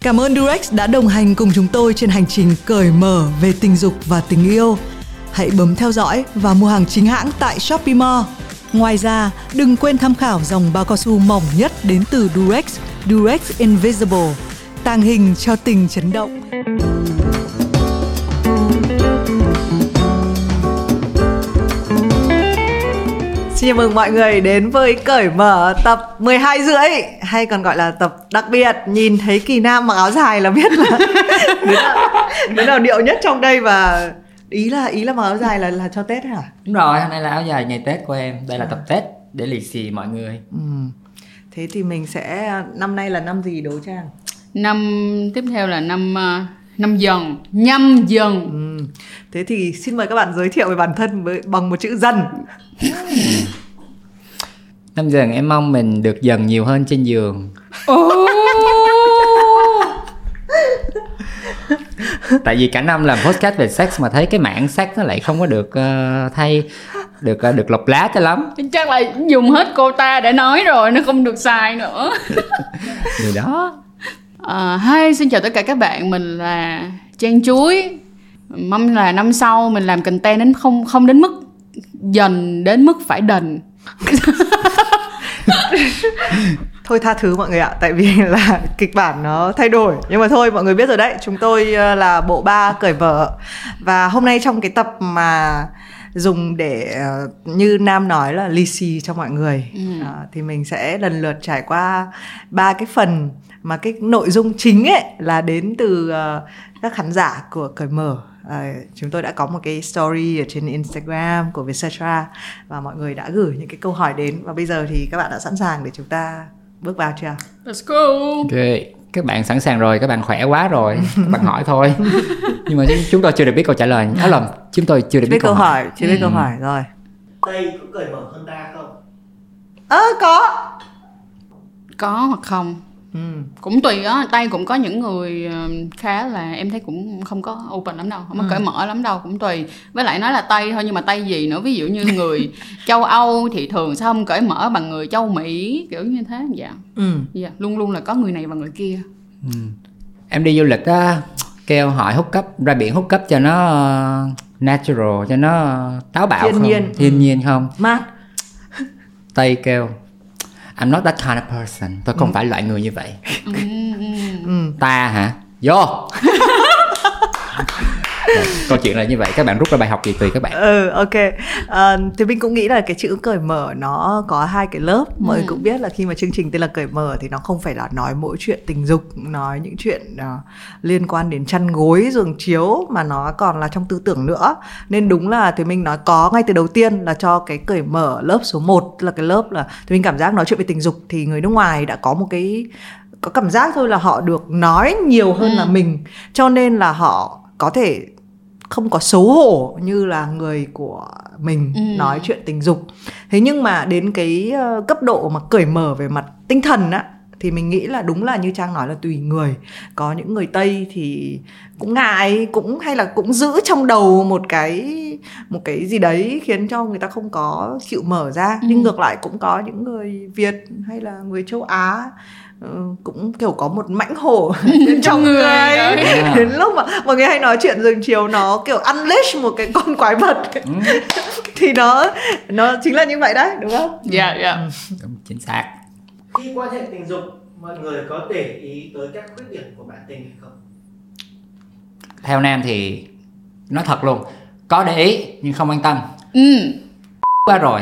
Cảm ơn Durex đã đồng hành cùng chúng tôi trên hành trình cởi mở về tình dục và tình yêu. Hãy bấm theo dõi và mua hàng chính hãng tại Shopee Mall. Ngoài ra, đừng quên tham khảo dòng bao cao su mỏng nhất đến từ Durex, Durex Invisible, tàng hình cho tình chấn động. Xin chào mừng mọi người đến với cởi mở tập 12 rưỡi hay còn gọi là tập đặc biệt nhìn thấy kỳ nam mặc áo dài là biết là đứa nào, đứa nào điệu nhất trong đây và ý là ý là mặc áo dài là là cho Tết hả? Đúng rồi, hôm nay là áo dài ngày Tết của em. Đây là tập Tết để lì xì mọi người. Ừ. Thế thì mình sẽ năm nay là năm gì đấu trang? Năm tiếp theo là năm uh, năm dần, nhâm dần. Ừ. Thế thì xin mời các bạn giới thiệu về bản thân với bằng một chữ dần. Năm dần em mong mình được dần nhiều hơn trên giường. Tại vì cả năm làm podcast về sex mà thấy cái mạng sex nó lại không có được uh, thay được uh, được lọc lá cho lắm. Chắc là dùng hết cô ta để nói rồi nó không được xài nữa. Điều đó. À, hi, xin chào tất cả các bạn, mình là Trang Chuối. Mong là năm sau mình làm content đến không không đến mức dần đến mức phải đần. thôi tha thứ mọi người ạ tại vì là kịch bản nó thay đổi nhưng mà thôi mọi người biết rồi đấy chúng tôi ờ, là bộ ba cởi vở và hôm nay trong cái tập mà dùng để uh, như nam nói là lì xì cho mọi người ừ. uh, thì mình sẽ lần lượt trải qua ba cái phần mà cái nội dung chính ấy là đến từ uh, các khán giả của cởi mở À, chúng tôi đã có một cái story ở trên Instagram của Vietcetera và mọi người đã gửi những cái câu hỏi đến và bây giờ thì các bạn đã sẵn sàng để chúng ta bước vào chưa? Let's go. Ok, các bạn sẵn sàng rồi, các bạn khỏe quá rồi, các bạn hỏi thôi. Nhưng mà chúng tôi chưa được biết câu trả lời. Đó là chúng tôi chưa được biết, biết câu hỏi, hỏi. chưa biết ừ. câu hỏi rồi. Tây có cởi mở hơn ta không? Ơ à, có. Có hoặc không? Ừ. cũng tùy á tay cũng có những người ờ, khá là em thấy cũng không có open lắm đâu không có ừ. cởi mở lắm đâu cũng tùy với lại nói là tay thôi nhưng mà tay gì nữa ví dụ như người châu âu thì thường sẽ không cởi mở bằng người châu mỹ kiểu như thế dạ ừ. dạ luôn luôn là có người này và người kia ừ. em đi du lịch á kêu hỏi hút cấp ra biển hút cấp cho nó ờ, natural cho nó táo bạo thiên không nhiên thiên ừ. nhiên không mát tây kêu I'm not that kind of person. Tôi không ừ. phải loại người như vậy. Ừ, ừ. ta hả? Vô câu chuyện là như vậy. Các bạn rút ra bài học gì tùy các bạn? Ừ ok. À, thì mình cũng nghĩ là cái chữ cởi mở nó có hai cái lớp. Mọi người ừ. cũng biết là khi mà chương trình tên là cởi mở thì nó không phải là nói mỗi chuyện tình dục nói những chuyện uh, liên quan đến chăn gối giường chiếu mà nó còn là trong tư tưởng nữa. Nên đúng là thì mình nói có ngay từ đầu tiên là cho cái cởi mở lớp số 1 là cái lớp là thì mình cảm giác nói chuyện về tình dục thì người nước ngoài đã có một cái có cảm giác thôi là họ được nói nhiều hơn ừ. là mình. Cho nên là họ có thể không có xấu hổ như là người của mình ừ. nói chuyện tình dục thế nhưng mà đến cái ờ, cấp độ mà cởi mở về mặt tinh thần á thì mình nghĩ là đúng là như trang nói là tùy người có những người tây thì cũng ngại cũng hay là cũng giữ trong đầu một cái một cái gì đấy khiến cho người ta không có chịu mở ra ừ. nhưng ngược lại cũng có những người việt hay là người châu á cũng kiểu có một mãnh hổ trong người à. đến lúc mà mọi người hay nói chuyện rừng chiều nó kiểu unleash một cái con quái vật ừ. thì nó nó chính là như vậy đấy đúng không? Dạ yeah, dạ. Yeah. Đúng, chính xác. Khi quan hệ tình dục mọi người có để ý tới các khuyết điểm của bạn tình hay không? Theo Nam thì nói thật luôn có để ý nhưng không quan tâm. Ừ. Quá rồi.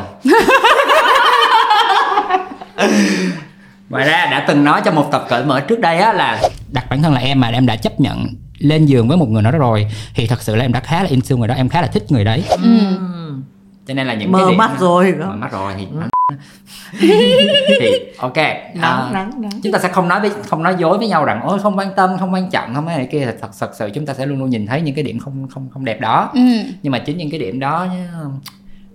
Ngoài ra đã từng nói trong một tập cởi mở trước đây á là đặt bản thân là em mà em đã chấp nhận lên giường với một người đó rồi thì thật sự là em đã khá là into người đó em khá là thích người đấy ừ. cho nên là những mơ cái điểm mắt rồi mơ mắt rồi thì ừ. thì ok nắng, à, nắng, nắng. chúng ta sẽ không nói với không nói dối với nhau rằng ôi không quan tâm không quan trọng không cái này kia thật thật sự chúng ta sẽ luôn luôn nhìn thấy những cái điểm không không không đẹp đó ừ. nhưng mà chính những cái điểm đó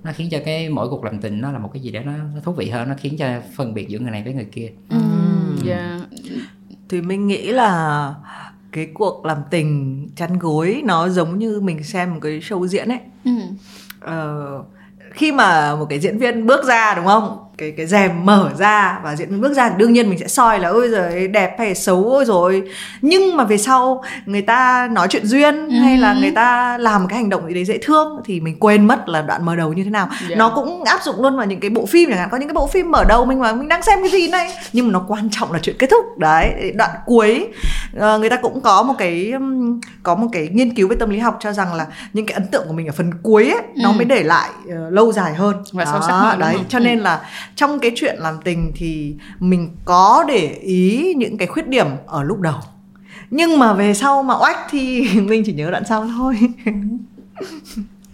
nó khiến cho cái mỗi cuộc làm tình nó là một cái gì đó nó, nó thú vị hơn nó khiến cho phân biệt giữa người này với người kia ừ, yeah. Dạ. thì mình nghĩ là cái cuộc làm tình chăn gối nó giống như mình xem một cái show diễn ấy ừ. ờ, khi mà một cái diễn viên bước ra đúng không cái cái rèm mở ra và diễn viên bước ra thì đương nhiên mình sẽ soi là ôi giời đẹp hay xấu ôi rồi nhưng mà về sau người ta nói chuyện duyên ừ. hay là người ta làm cái hành động gì đấy dễ thương thì mình quên mất là đoạn mở đầu như thế nào yeah. nó cũng áp dụng luôn vào những cái bộ phim chẳng hạn có những cái bộ phim mở đầu mình mà mình đang xem cái gì này nhưng mà nó quan trọng là chuyện kết thúc đấy đoạn cuối uh, người ta cũng có một cái có một cái nghiên cứu về tâm lý học cho rằng là những cái ấn tượng của mình ở phần cuối ấy, ừ. nó mới để lại uh, lâu dài hơn và sâu sắc hơn đấy cho ừ. nên là trong cái chuyện làm tình thì mình có để ý những cái khuyết điểm ở lúc đầu nhưng mà về sau mà oách thì mình chỉ nhớ đoạn sau thôi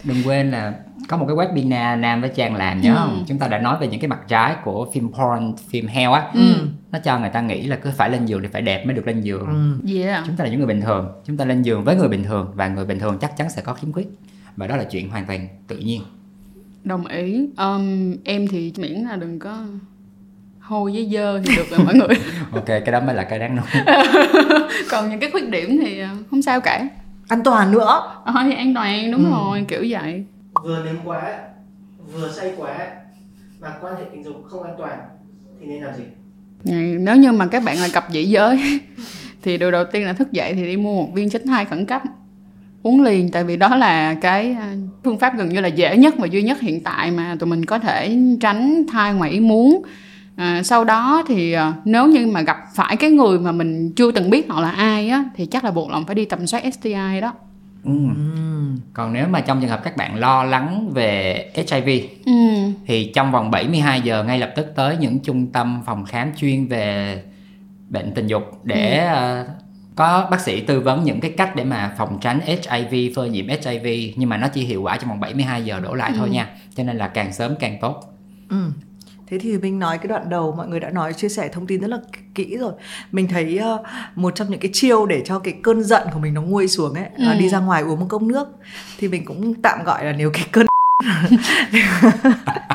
đừng quên là có một cái webinar nam với trang làm nhớ ừ. không chúng ta đã nói về những cái mặt trái của phim porn phim heo á ừ. nó cho người ta nghĩ là cứ phải lên giường thì phải đẹp mới được lên giường ừ. yeah. chúng ta là những người bình thường chúng ta lên giường với người bình thường và người bình thường chắc chắn sẽ có khiếm khuyết và đó là chuyện hoàn toàn tự nhiên đồng ý. Um, em thì miễn là đừng có hôi với dơ thì được rồi mọi người. Ok cái đó mới là cái đáng nói. Còn những cái khuyết điểm thì ờ, không sao cả. An toàn nữa. Ờ thì an toàn đúng ừ. rồi kiểu vậy. Vừa nếm quá vừa say quá mà quan hệ tình dục không an toàn thì nên làm gì? Nếu như mà các bạn là cặp dị giới thì điều đầu tiên là thức dậy thì đi mua một viên tránh thai khẩn cấp uống liền tại vì đó là cái à, phương pháp gần như là dễ nhất và duy nhất hiện tại mà tụi mình có thể tránh thai ngoài ý muốn à, sau đó thì à, nếu như mà gặp phải cái người mà mình chưa từng biết họ là ai á thì chắc là buộc lòng phải đi tầm soát STI đó Ừ. Còn nếu mà trong trường hợp các bạn lo lắng về HIV ừ. thì trong vòng 72 giờ ngay lập tức tới những trung tâm phòng khám chuyên về bệnh tình dục để ừ. Có bác sĩ tư vấn những cái cách để mà phòng tránh HIV phơi nhiễm HIV nhưng mà nó chỉ hiệu quả trong vòng 72 giờ đổ lại ừ. thôi nha cho nên là càng sớm càng tốt ừ. Thế thì mình nói cái đoạn đầu mọi người đã nói chia sẻ thông tin rất là kỹ rồi. Mình thấy uh, một trong những cái chiêu để cho cái cơn giận của mình nó nguôi xuống ấy ừ. là đi ra ngoài uống một cốc nước. Thì mình cũng tạm gọi là nếu cái cơn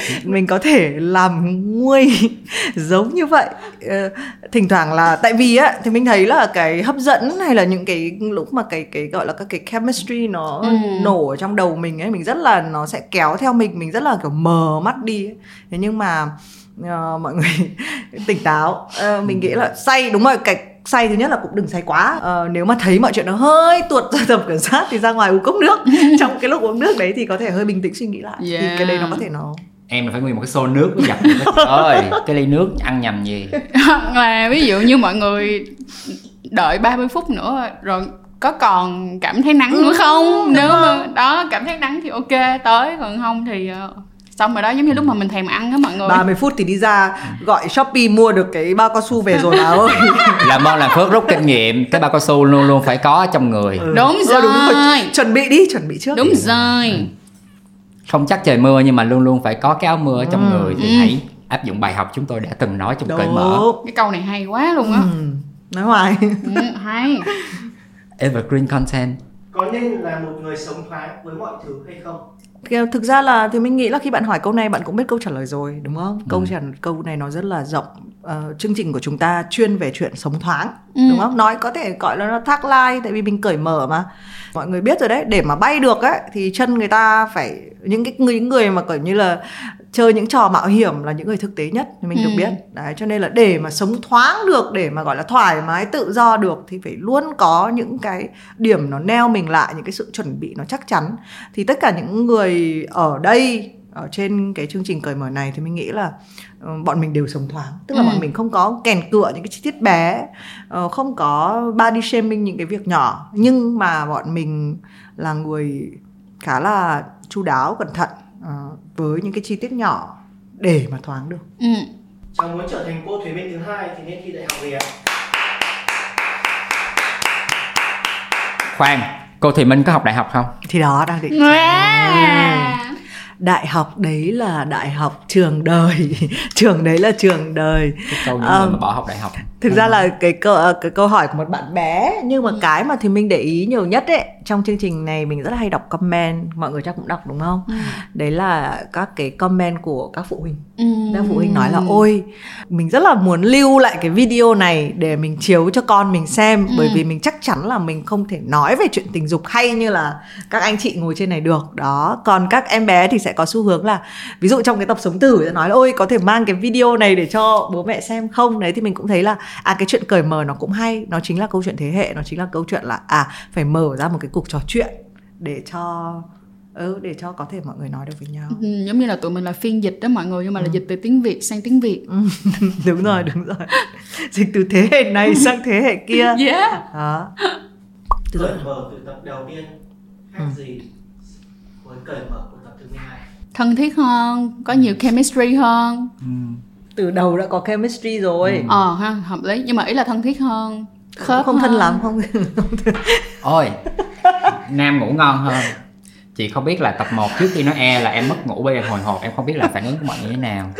mình có thể làm nguôi giống như vậy ờ, thỉnh thoảng là tại vì á thì mình thấy là cái hấp dẫn hay là những cái lúc mà cái cái gọi là các cái chemistry nó ừ. nổ ở trong đầu mình ấy mình rất là nó sẽ kéo theo mình mình rất là kiểu mờ mắt đi ấy. thế nhưng mà uh, mọi người tỉnh táo uh, mình nghĩ là say đúng rồi cái say thứ nhất là cũng đừng say quá. Ờ, nếu mà thấy mọi chuyện nó hơi tuột ra tầm kiểm soát thì ra ngoài uống cốc nước. Trong cái lúc uống nước đấy thì có thể hơi bình tĩnh suy nghĩ lại. Yeah. thì cái đấy nó có thể nó em là phải nguyên một cái xô nước mới dập ơi cái ly nước ăn nhầm gì? Là ví dụ như mọi người đợi 30 phút nữa rồi có còn cảm thấy nắng nữa không? Nếu mà đó cảm thấy nắng thì ok tới còn không thì uh, xong rồi đó giống như lúc mà mình thèm ăn á mọi người. 30 phút thì đi ra gọi shopee mua được cái bao cao su về rồi nào. Ơi làm ơn làm phước rút kinh nghiệm cái bao cao su luôn luôn phải có trong người. Ừ. đúng rồi, đúng rồi. chuẩn bị đi chuẩn bị trước. Đúng rồi. Ừ. không chắc trời mưa nhưng mà luôn luôn phải có cái áo mưa trong ừ. người thì ừ. hãy áp dụng bài học chúng tôi đã từng nói trong cởi mở. Cái câu này hay quá luôn á. Ừ. nói hoài. Ừ, hay. Evergreen content. Có nên là một người sống thoáng với mọi thứ hay không thực ra là thì mình nghĩ là khi bạn hỏi câu này bạn cũng biết câu trả lời rồi đúng không câu ừ. trả câu này nó rất là rộng uh, chương trình của chúng ta chuyên về chuyện sống thoáng ừ. đúng không nói có thể gọi là nó thác lai tại vì mình cởi mở mà mọi người biết rồi đấy để mà bay được ấy thì chân người ta phải những cái người, những người mà kiểu như là chơi những trò mạo hiểm là những người thực tế nhất thì mình ừ. được biết đấy cho nên là để mà sống thoáng được để mà gọi là thoải mái tự do được thì phải luôn có những cái điểm nó neo mình lại những cái sự chuẩn bị nó chắc chắn thì tất cả những người ở đây ở trên cái chương trình cởi mở này thì mình nghĩ là uh, bọn mình đều sống thoáng tức là ừ. bọn mình không có kèn cựa những cái chi tiết bé uh, không có body shaming những cái việc nhỏ nhưng mà bọn mình là người khá là chu đáo cẩn thận uh, với những cái chi tiết nhỏ để mà thoáng được ừ. cháu muốn trở thành cô thủy minh thứ hai thì nên thi đại học gì ạ khoan cô thùy minh có học đại học không? Thì đó đang định đại học đấy là đại học trường đời. Trường đấy là trường đời. Cái câu những um, mà bỏ học đại học thực ra là cái câu cái câu hỏi của một bạn bé nhưng mà ừ. cái mà thì mình để ý nhiều nhất ấy trong chương trình này mình rất là hay đọc comment mọi người chắc cũng đọc đúng không ừ. đấy là các cái comment của các phụ huynh ừ. các phụ huynh nói là ôi mình rất là muốn lưu lại cái video này để mình chiếu cho con mình xem ừ. bởi vì mình chắc chắn là mình không thể nói về chuyện tình dục hay như là các anh chị ngồi trên này được đó còn các em bé thì sẽ có xu hướng là ví dụ trong cái tập sống tử nói là ôi có thể mang cái video này để cho bố mẹ xem không đấy thì mình cũng thấy là à cái chuyện cởi mở nó cũng hay nó chính là câu chuyện thế hệ nó chính là câu chuyện là à phải mở ra một cái cuộc trò chuyện để cho ừ để cho có thể mọi người nói được với nhau ừ, giống như là tụi mình là phiên dịch đó mọi người nhưng mà ừ. là dịch từ tiếng việt sang tiếng việt ừ. đúng rồi đúng rồi dịch từ thế hệ này sang thế hệ kia yeah. đó từ cởi mở từ tập đầu tiên khác ừ. gì với cởi mở của tập thứ 12 thân thiết hơn có nhiều chemistry hơn ừ. Từ đầu đã có chemistry rồi. Ừ. ờ ha hợp lý. Nhưng mà ý là thân thiết hơn khớp không hơn. thân lắm. Không ôi nam ngủ ngon hơn. Chị không biết là tập 1 trước khi nó e là em mất ngủ bây giờ hồi hộp em không biết là phản ứng của mọi người thế nào.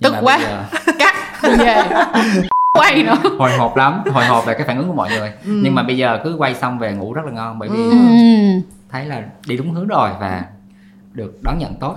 Tức quá. giờ... cắt về. Quay nữa. Hồi hộp lắm hồi hộp về cái phản ứng của mọi người. Ừ. nhưng mà bây giờ cứ quay xong về ngủ rất là ngon bởi vì ừ. thấy là đi đúng hướng rồi và được đón nhận tốt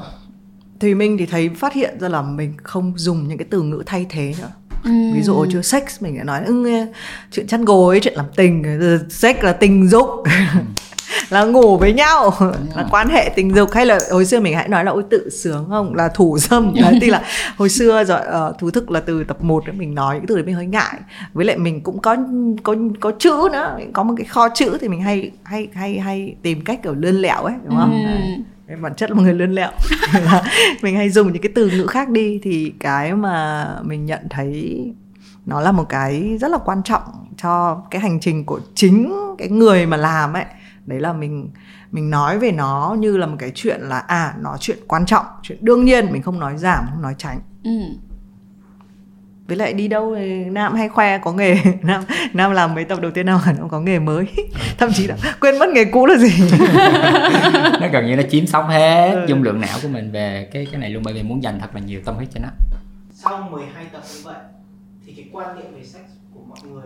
thì mình thì thấy phát hiện ra là mình không dùng những cái từ ngữ thay thế nữa. Ừ. ví dụ chưa sex mình lại nói ừ, chuyện chăn gối chuyện làm tình sex là tình dục. Ừ. là ngủ với nhau. Là quan hệ tình dục hay là hồi xưa mình hãy nói là ôi tự sướng không? Là thủ dâm. Đấy thì là hồi xưa rồi uh, thú thực là từ tập 1 mình nói những từ đấy mình hơi ngại. Với lại mình cũng có có có chữ nữa có một cái kho chữ thì mình hay hay hay hay tìm cách kiểu lươn lẹo ấy đúng không? Ừ. Đấy bản chất là một người lươn lẹo. Mình hay dùng những cái từ ngữ khác đi, thì cái mà mình nhận thấy nó là một cái rất là quan trọng cho cái hành trình của chính cái người mà làm ấy. Đấy là mình mình nói về nó như là một cái chuyện là à nó chuyện quan trọng, chuyện đương nhiên, mình không nói giảm, không nói tránh. Ừ với lại đi đâu thì nam hay khoe có nghề. Nam nam làm mấy tập đầu tiên nào nó có nghề mới. Thậm chí là quên mất nghề cũ là gì. Nó gần như nó chiếm sống hết ừ. dung lượng não của mình về cái cái này luôn bởi vì muốn dành thật là nhiều tâm huyết cho nó. Sau 12 tập như vậy thì cái quan niệm về sex của mọi người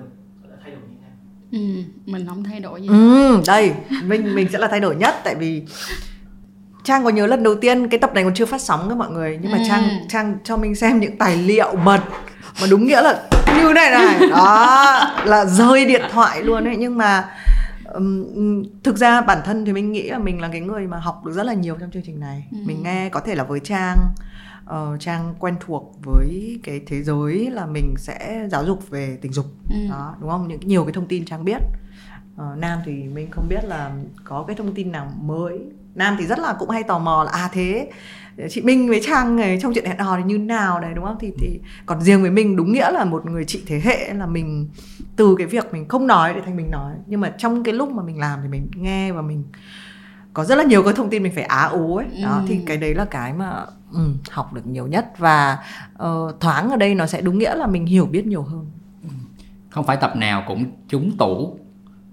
đã thay đổi như thế Ừ, mình không thay đổi gì. Ừ, đây, mình mình sẽ là thay đổi nhất tại vì Trang có nhớ lần đầu tiên cái tập này còn chưa phát sóng các mọi người. Nhưng mà ừ. Trang Trang cho mình xem những tài liệu mật mà đúng nghĩa là như này này. Đó là rơi điện thoại luôn ấy. Nhưng mà um, thực ra bản thân thì mình nghĩ là mình là cái người mà học được rất là nhiều trong chương trình này. Ừ. mình nghe có thể là với Trang uh, trang quen thuộc với cái thế giới là mình sẽ giáo dục về tình dục. Ừ. đó đúng không? Những nhiều cái thông tin trang biết. Uh, nam thì mình không biết là có cái thông tin nào mới nam thì rất là cũng hay tò mò là à thế chị Minh với Trang này trong chuyện hẹn hò thì như nào đấy đúng không? Thì thì còn riêng với mình đúng nghĩa là một người chị thế hệ là mình từ cái việc mình không nói để thành mình nói. Nhưng mà trong cái lúc mà mình làm thì mình nghe và mình có rất là nhiều cái thông tin mình phải á ú ấy. Đó ừ. thì cái đấy là cái mà ừ, học được nhiều nhất. Và uh, thoáng ở đây nó sẽ đúng nghĩa là mình hiểu biết nhiều hơn. Ừ. không phải tập nào cũng trúng tủ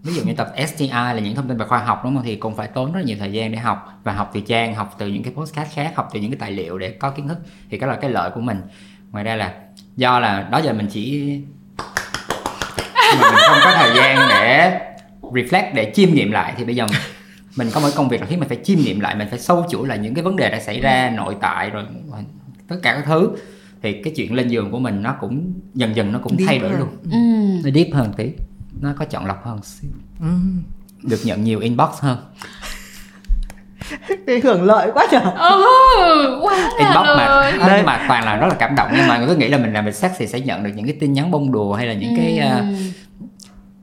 ví dụ như tập STI là những thông tin về khoa học đúng không? Thì cũng phải tốn rất nhiều thời gian để học và học từ trang học từ những cái postcard khác học từ những cái tài liệu để có kiến thức. Thì đó là cái lợi của mình. Ngoài ra là do là đó giờ mình chỉ mà mình không có thời gian để reflect để chiêm nghiệm lại. Thì bây giờ mình có một công việc là khi mình phải chiêm nghiệm lại mình phải sâu chuỗi lại những cái vấn đề đã xảy ra nội tại rồi tất cả các thứ. Thì cái chuyện lên giường của mình nó cũng dần dần nó cũng deep thay đổi hơn. luôn. Ừ. nó deep hơn tí nó có chọn lọc hơn xíu ừ. được nhận nhiều inbox hơn thì hưởng lợi quá trời ừ, quá inbox mà nhưng mà toàn là rất là cảm động nhưng mà người cứ nghĩ là mình làm về sex thì sẽ nhận được những cái tin nhắn bông đùa hay là những ừ. cái uh,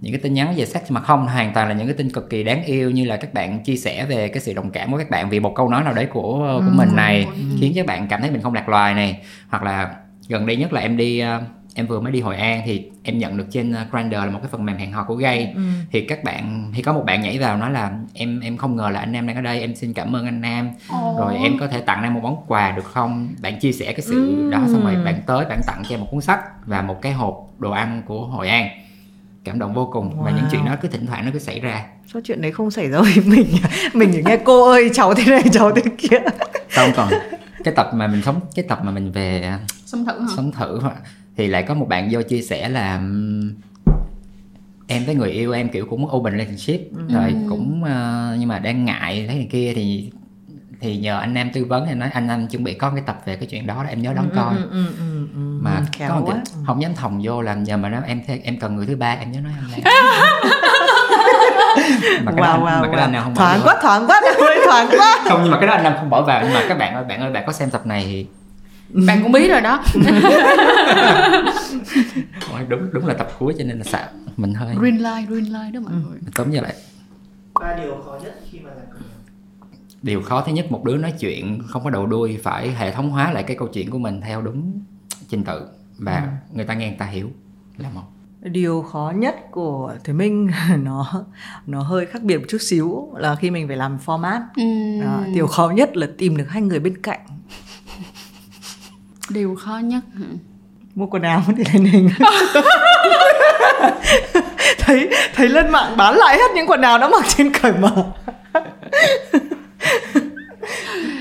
những cái tin nhắn về sex mà không hoàn toàn là những cái tin cực kỳ đáng yêu như là các bạn chia sẻ về cái sự đồng cảm của các bạn vì một câu nói nào đấy của của ừ. mình này ừ. khiến các bạn cảm thấy mình không lạc loài này hoặc là gần đây nhất là em đi uh, em vừa mới đi Hội An thì em nhận được trên uh, Grindr là một cái phần mềm hẹn hò của gay ừ. thì các bạn thì có một bạn nhảy vào nói là em em không ngờ là anh Nam đang ở đây em xin cảm ơn anh Nam oh. rồi em có thể tặng Nam một món quà được không bạn chia sẻ cái sự ừ. đó xong rồi bạn tới bạn tặng cho em một cuốn sách và một cái hộp đồ ăn của Hội An cảm động vô cùng wow. và những chuyện đó cứ thỉnh thoảng nó cứ xảy ra số chuyện đấy không xảy ra với mình mình chỉ nghe cô ơi cháu thế này cháu thế kia không còn cái tập mà mình sống cái tập mà mình về à, sống thử hả? sống thử thì lại có một bạn vô chia sẻ là em với người yêu em kiểu cũng open relationship ừ. rồi cũng uh, nhưng mà đang ngại thế này kia thì thì nhờ anh nam tư vấn thì nói anh anh chuẩn bị có cái tập về cái chuyện đó em nhớ đón ừ, coi. ừ, ừ, ừ, ừ, mà Khéo có một cái, không dám thòng vô làm giờ mà nó em em cần người thứ ba em nhớ nói anh này mà cái wow, đó, wow, mà cái wow. anh Nam không thoáng quá thoáng quá ơi thoáng quá. Không nhưng mà cái đó anh Nam không bỏ vào. Nhưng mà các bạn ơi bạn ơi bạn có xem tập này thì bạn cũng biết rồi đó. Đúng đúng là tập cuối cho nên là sợ mình hơi green light green light đó mọi ừ. người. Tóm như lại. Ba điều khó nhất khi mà làm điều khó thứ nhất một đứa nói chuyện không có đầu đuôi phải hệ thống hóa lại cái câu chuyện của mình theo đúng trình tự. Và ừ. người ta nghe người ta hiểu. Là một. Điều khó nhất của Thủy Minh nó nó hơi khác biệt một chút xíu là khi mình phải làm format. Ừ. đó, điều khó nhất là tìm được hai người bên cạnh điều khó nhất hả? mua quần áo để lên hình thấy thấy lên mạng bán lại hết những quần áo đã mặc trên cởi mở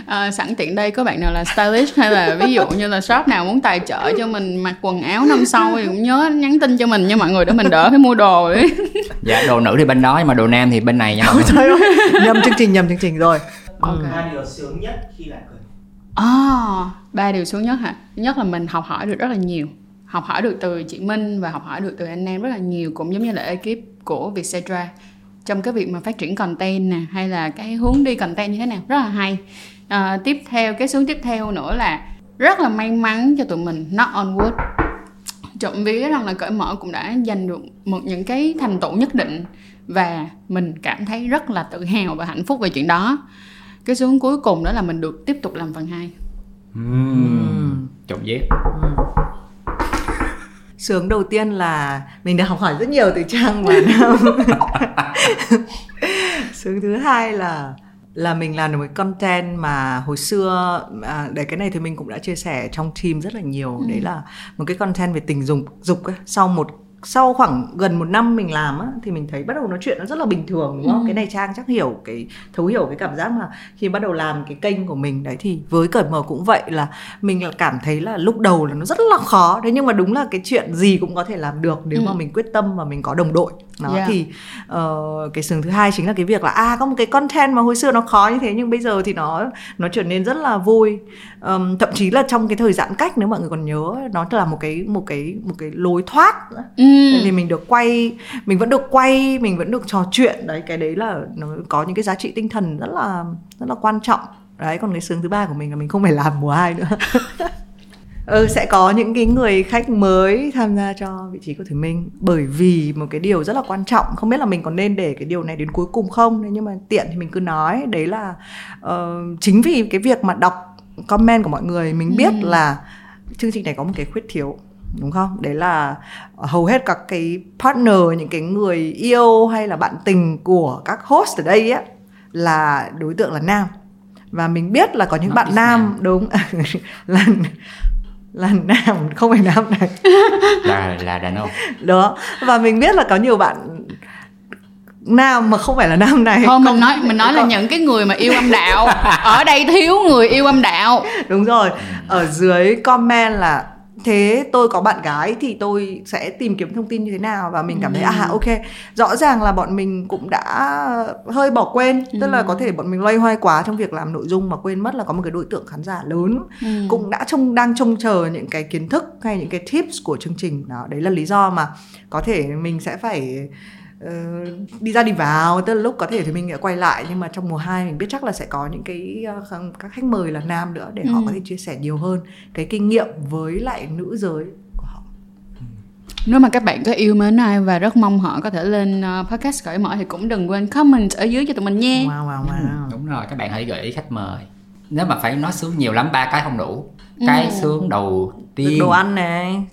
à, sẵn tiện đây có bạn nào là stylist hay là ví dụ như là shop nào muốn tài trợ cho mình mặc quần áo năm sau thì cũng nhớ nhắn tin cho mình nha mọi người để mình đỡ phải mua đồ ấy. dạ đồ nữ thì bên đó nhưng mà đồ nam thì bên này nha mọi người ơi, nhầm chương trình nhầm chương trình rồi ừ. điều sướng nhất khi làm cười à, ba điều xuống nhất hả? Thứ nhất là mình học hỏi được rất là nhiều. Học hỏi được từ chị Minh và học hỏi được từ anh em rất là nhiều cũng giống như là ekip của Vietcetera. Trong cái việc mà phát triển content nè hay là cái hướng đi content như thế nào rất là hay. À, tiếp theo cái xuống tiếp theo nữa là rất là may mắn cho tụi mình not on wood. Trộm vía rằng là cởi mở cũng đã giành được một những cái thành tựu nhất định và mình cảm thấy rất là tự hào và hạnh phúc về chuyện đó. Cái xuống cuối cùng đó là mình được tiếp tục làm phần 2 uhm. trộm vía sướng đầu tiên là mình được học hỏi rất nhiều từ trang và nam sướng thứ hai là là mình làm được một content mà hồi xưa à, để cái này thì mình cũng đã chia sẻ trong team rất là nhiều ừ. đấy là một cái content về tình dục dục ấy. sau một sau khoảng gần một năm mình làm á thì mình thấy bắt đầu nói chuyện nó rất là bình thường đúng không? Ừ. Cái này Trang chắc hiểu cái thấu hiểu cái cảm giác mà khi bắt đầu làm cái kênh của mình đấy thì với cởi mở cũng vậy là mình là cảm thấy là lúc đầu là nó rất là khó đấy nhưng mà đúng là cái chuyện gì cũng có thể làm được nếu ừ. mà mình quyết tâm và mình có đồng đội đó yeah. thì uh, cái sừng thứ hai chính là cái việc là à có một cái content mà hồi xưa nó khó như thế nhưng bây giờ thì nó nó trở nên rất là vui. Um, thậm chí là trong cái thời giãn cách nếu mọi người còn nhớ nó là một cái một cái một cái lối thoát ừ. thì mình được quay mình vẫn được quay mình vẫn được trò chuyện. Đấy cái đấy là nó có những cái giá trị tinh thần rất là rất là quan trọng. Đấy còn cái sướng thứ ba của mình là mình không phải làm mùa hai nữa ừ, sẽ có những cái người khách mới tham gia cho vị trí của thủy minh. Bởi vì một cái điều rất là quan trọng không biết là mình còn nên để cái điều này đến cuối cùng không? Nhưng mà tiện thì mình cứ nói. Đấy là uh, chính vì cái việc mà đọc comment của mọi người mình biết ừ. là chương trình này có một cái khuyết thiếu đúng không? Đấy là hầu hết các cái partner những cái người yêu hay là bạn tình của các host ở đây á là đối tượng là nam. Và mình biết là có những Not bạn nam, nam. đúng là là nam không phải nam này. Là là đàn ông. Đó và mình biết là có nhiều bạn nam mà không phải là nam này. Thôi mình nói mình nói là những cái người mà yêu âm đạo. Ở đây thiếu người yêu âm đạo. Đúng rồi. Ở dưới comment là thế tôi có bạn gái thì tôi sẽ tìm kiếm thông tin như thế nào? Và mình cảm thấy à ok rõ ràng là bọn mình cũng đã hơi bỏ quên. Tức là có thể bọn mình loay hoay quá trong việc làm nội dung mà quên mất là có một cái đối tượng khán giả lớn cũng đã trông đang trông chờ những cái kiến thức hay những cái tips của chương trình. Đó đấy là lý do mà có thể mình sẽ phải uh, đi ra đi vào tức là lúc có thể thì mình sẽ quay lại nhưng mà trong mùa 2 mình biết chắc là sẽ có những cái uh, các khách mời là nam nữa để ừ. họ có thể chia sẻ nhiều hơn cái kinh nghiệm với lại nữ giới của họ. Nếu mà các bạn có yêu mến ai và rất mong họ có thể lên uh, podcast cởi mở thì cũng đừng quên comment ở dưới cho tụi mình nha. Wow, wow, wow. Ừ, đúng rồi các bạn hãy gợi ý khách mời. Nếu mà phải nói sướng nhiều lắm ba cái không đủ. Cái ừ. sướng đầu tiên đồ ăn này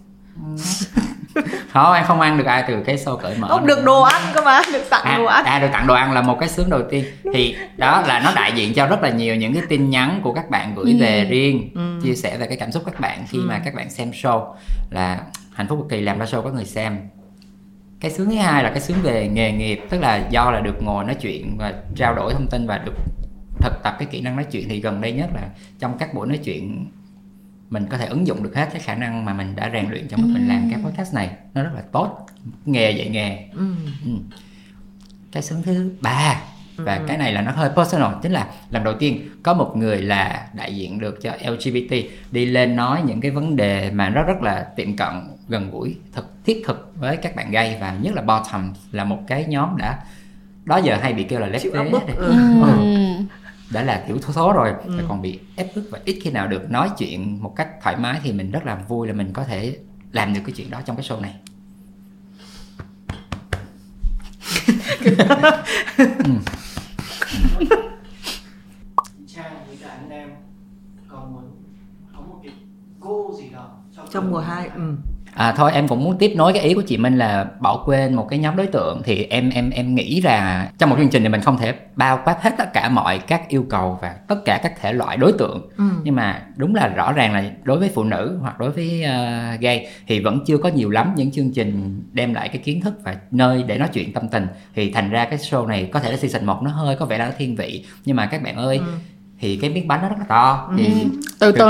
không em không ăn được ai từ cái show cởi mở không được đồ ăn cơ mà được tặng à, đồ ăn à được tặng đồ ăn là một cái sướng đầu tiên thì đó là nó đại diện cho rất là nhiều những cái tin nhắn của các bạn gửi ừ. về riêng ừ. chia sẻ về cái cảm xúc các bạn khi ừ. mà các bạn xem show là hạnh phúc cực kỳ làm ra show có người xem cái sướng thứ hai là cái sướng về nghề nghiệp tức là do là được ngồi nói chuyện và trao đổi thông tin và được thực tập cái kỹ năng nói chuyện thì gần đây nhất là trong các buổi nói chuyện mình có thể ứng dụng được hết cái khả năng mà mình đã rèn luyện trong lúc ừ. mình làm cái podcast này nó rất là tốt nghề dạy nghề ừ. Ừ. cái sướng thứ ba và ừ. cái này là nó hơi personal chính là lần đầu tiên có một người là đại diện được cho LGBT đi lên nói những cái vấn đề mà nó rất là tiệm cận gần gũi thực thiết thực với các bạn gay và nhất là bottom là một cái nhóm đã đó giờ hay bị kêu là lép. Ừ. Ừ. Ừ. đã là kiểu số rồi Ừ. Còn bị ép bức và ít khi nào được nói chuyện một cách thoải mái thì mình rất là vui là mình có thể làm được cái chuyện đó trong cái show này Trang với cả anh em còn muốn có một cái goal gì đó trong mùa 2 ừ. À thôi em cũng muốn tiếp nối cái ý của chị Minh là bỏ quên một cái nhóm đối tượng thì em em em nghĩ là trong một chương trình thì mình không thể bao quát hết tất cả mọi các yêu cầu và tất cả các thể loại đối tượng Ừ. nhưng mà đúng là rõ ràng là đối với phụ nữ hoặc đối với uh, gay thì vẫn chưa có nhiều lắm những chương trình đem lại cái kiến thức và nơi để nói chuyện tâm tình thì thành ra cái show này có thể là season 1 nó hơi có vẻ là nó thiên vị nhưng mà các bạn ơi Ừ. thì cái miếng bánh nó rất là to. Thì từ từ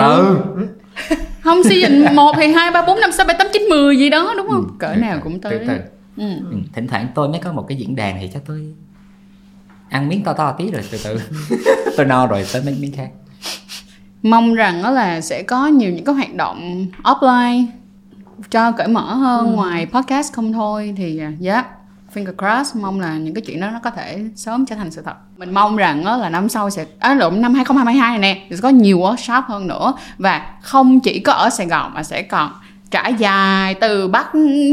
không season 1 thì 2, 3, 4, 5, 6, 7, 8, 9, 10 gì đó đúng không? Cỡ nào cũng tới. từ. Từ Ừ. Ừ, thỉnh thoảng tôi mới có một cái diễn đàn thì chắc tôi ăn miếng to to tí rồi từ từ. Tôi no rồi tới mấy miếng khác. Mong rằng đó là sẽ có nhiều những cái hoạt động offline cho cởi mở hơn Ừ. ngoài podcast không thôi thì à, yeah finger crossed mong là những cái chuyện đó nó có thể sớm trở thành sự thật. Mình mong rằng đó là năm sau sẽ à, lộn năm 2022 này nè sẽ có nhiều workshop hơn nữa. Và không chỉ có ở Sài Gòn mà sẽ còn trải dài từ Bắc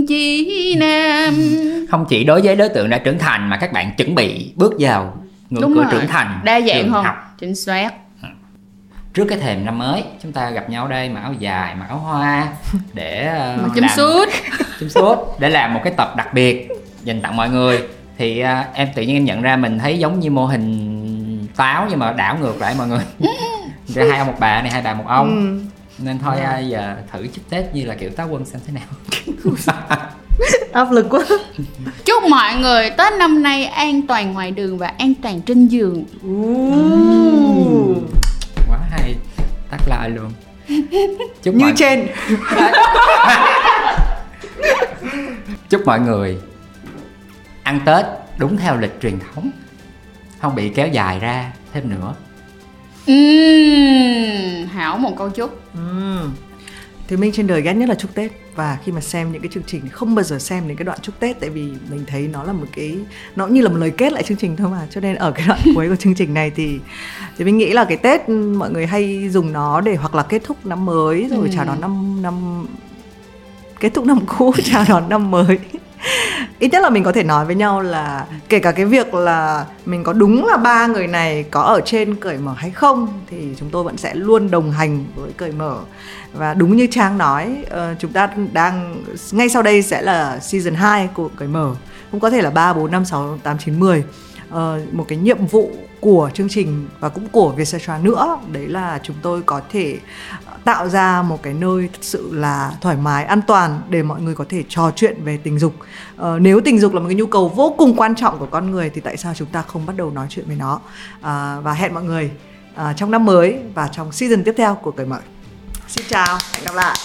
chí Nam. Không chỉ đối với đối tượng đã trưởng thành mà các bạn chuẩn bị bước vào ngưỡng cửa rồi. trưởng thành đa dạng hơn học. chính xác. Trước cái thềm năm mới chúng ta gặp nhau đây mặc áo dài mặc áo hoa để ờ, mà chấm suốt chấm sốt để làm một cái tập đặc biệt dành tặng mọi người. Thì à, em tự nhiên em nhận ra mình thấy giống như mô hình táo nhưng mà đảo ngược lại mọi người. Thì hai ông một bà này hai bà một ông. Ừ. nên thôi à, giờ thử chúc tết như là kiểu táo quân xem thế nào. Áp lực quá. Chúc mọi người Tết năm nay an toàn ngoài đường và an toàn trên giường. Uh. quá hay. Tắt lại luôn. Chúc như mọi... trên. Chúc mọi người ăn tết đúng theo lịch truyền thống không bị kéo dài ra thêm nữa. Ừm, hảo một câu chúc. Ừ. thì mình trên đời ghét nhất là chúc tết. Và khi mà xem những cái chương trình thì không bao giờ xem đến cái đoạn chúc tết tại vì mình thấy nó là một cái nó cũng như là một lời kết lại chương trình thôi mà. Cho nên ở cái đoạn cuối của chương trình này thì thì mình nghĩ là cái tết mọi người hay dùng nó để hoặc là kết thúc năm mới rồi Ừ. chào đón năm năm kết thúc năm cũ chào đón năm mới ít nhất là mình có thể nói với nhau là kể cả cái việc là mình có đúng là ba người này có ở trên cởi mở hay không thì chúng tôi vẫn sẽ luôn đồng hành với cởi mở. Và đúng như trang nói ờ, chúng ta đang ngay sau đây sẽ là season 2 của cởi mở. Cũng có thể là 3, 4, 5, 6, 8, 9, 10 một cái nhiệm vụ của chương trình và cũng của Vietcetera nữa. Đấy là chúng tôi có thể tạo ra một cái nơi thật sự là thoải mái an toàn để mọi người có thể trò chuyện về tình dục. Ờ, nếu tình dục là một cái nhu cầu vô cùng quan trọng của con người thì tại sao chúng ta không bắt đầu nói chuyện về nó? À, và hẹn mọi người à, trong năm mới và trong season tiếp theo của cởi mở. Xin chào hẹn gặp lại.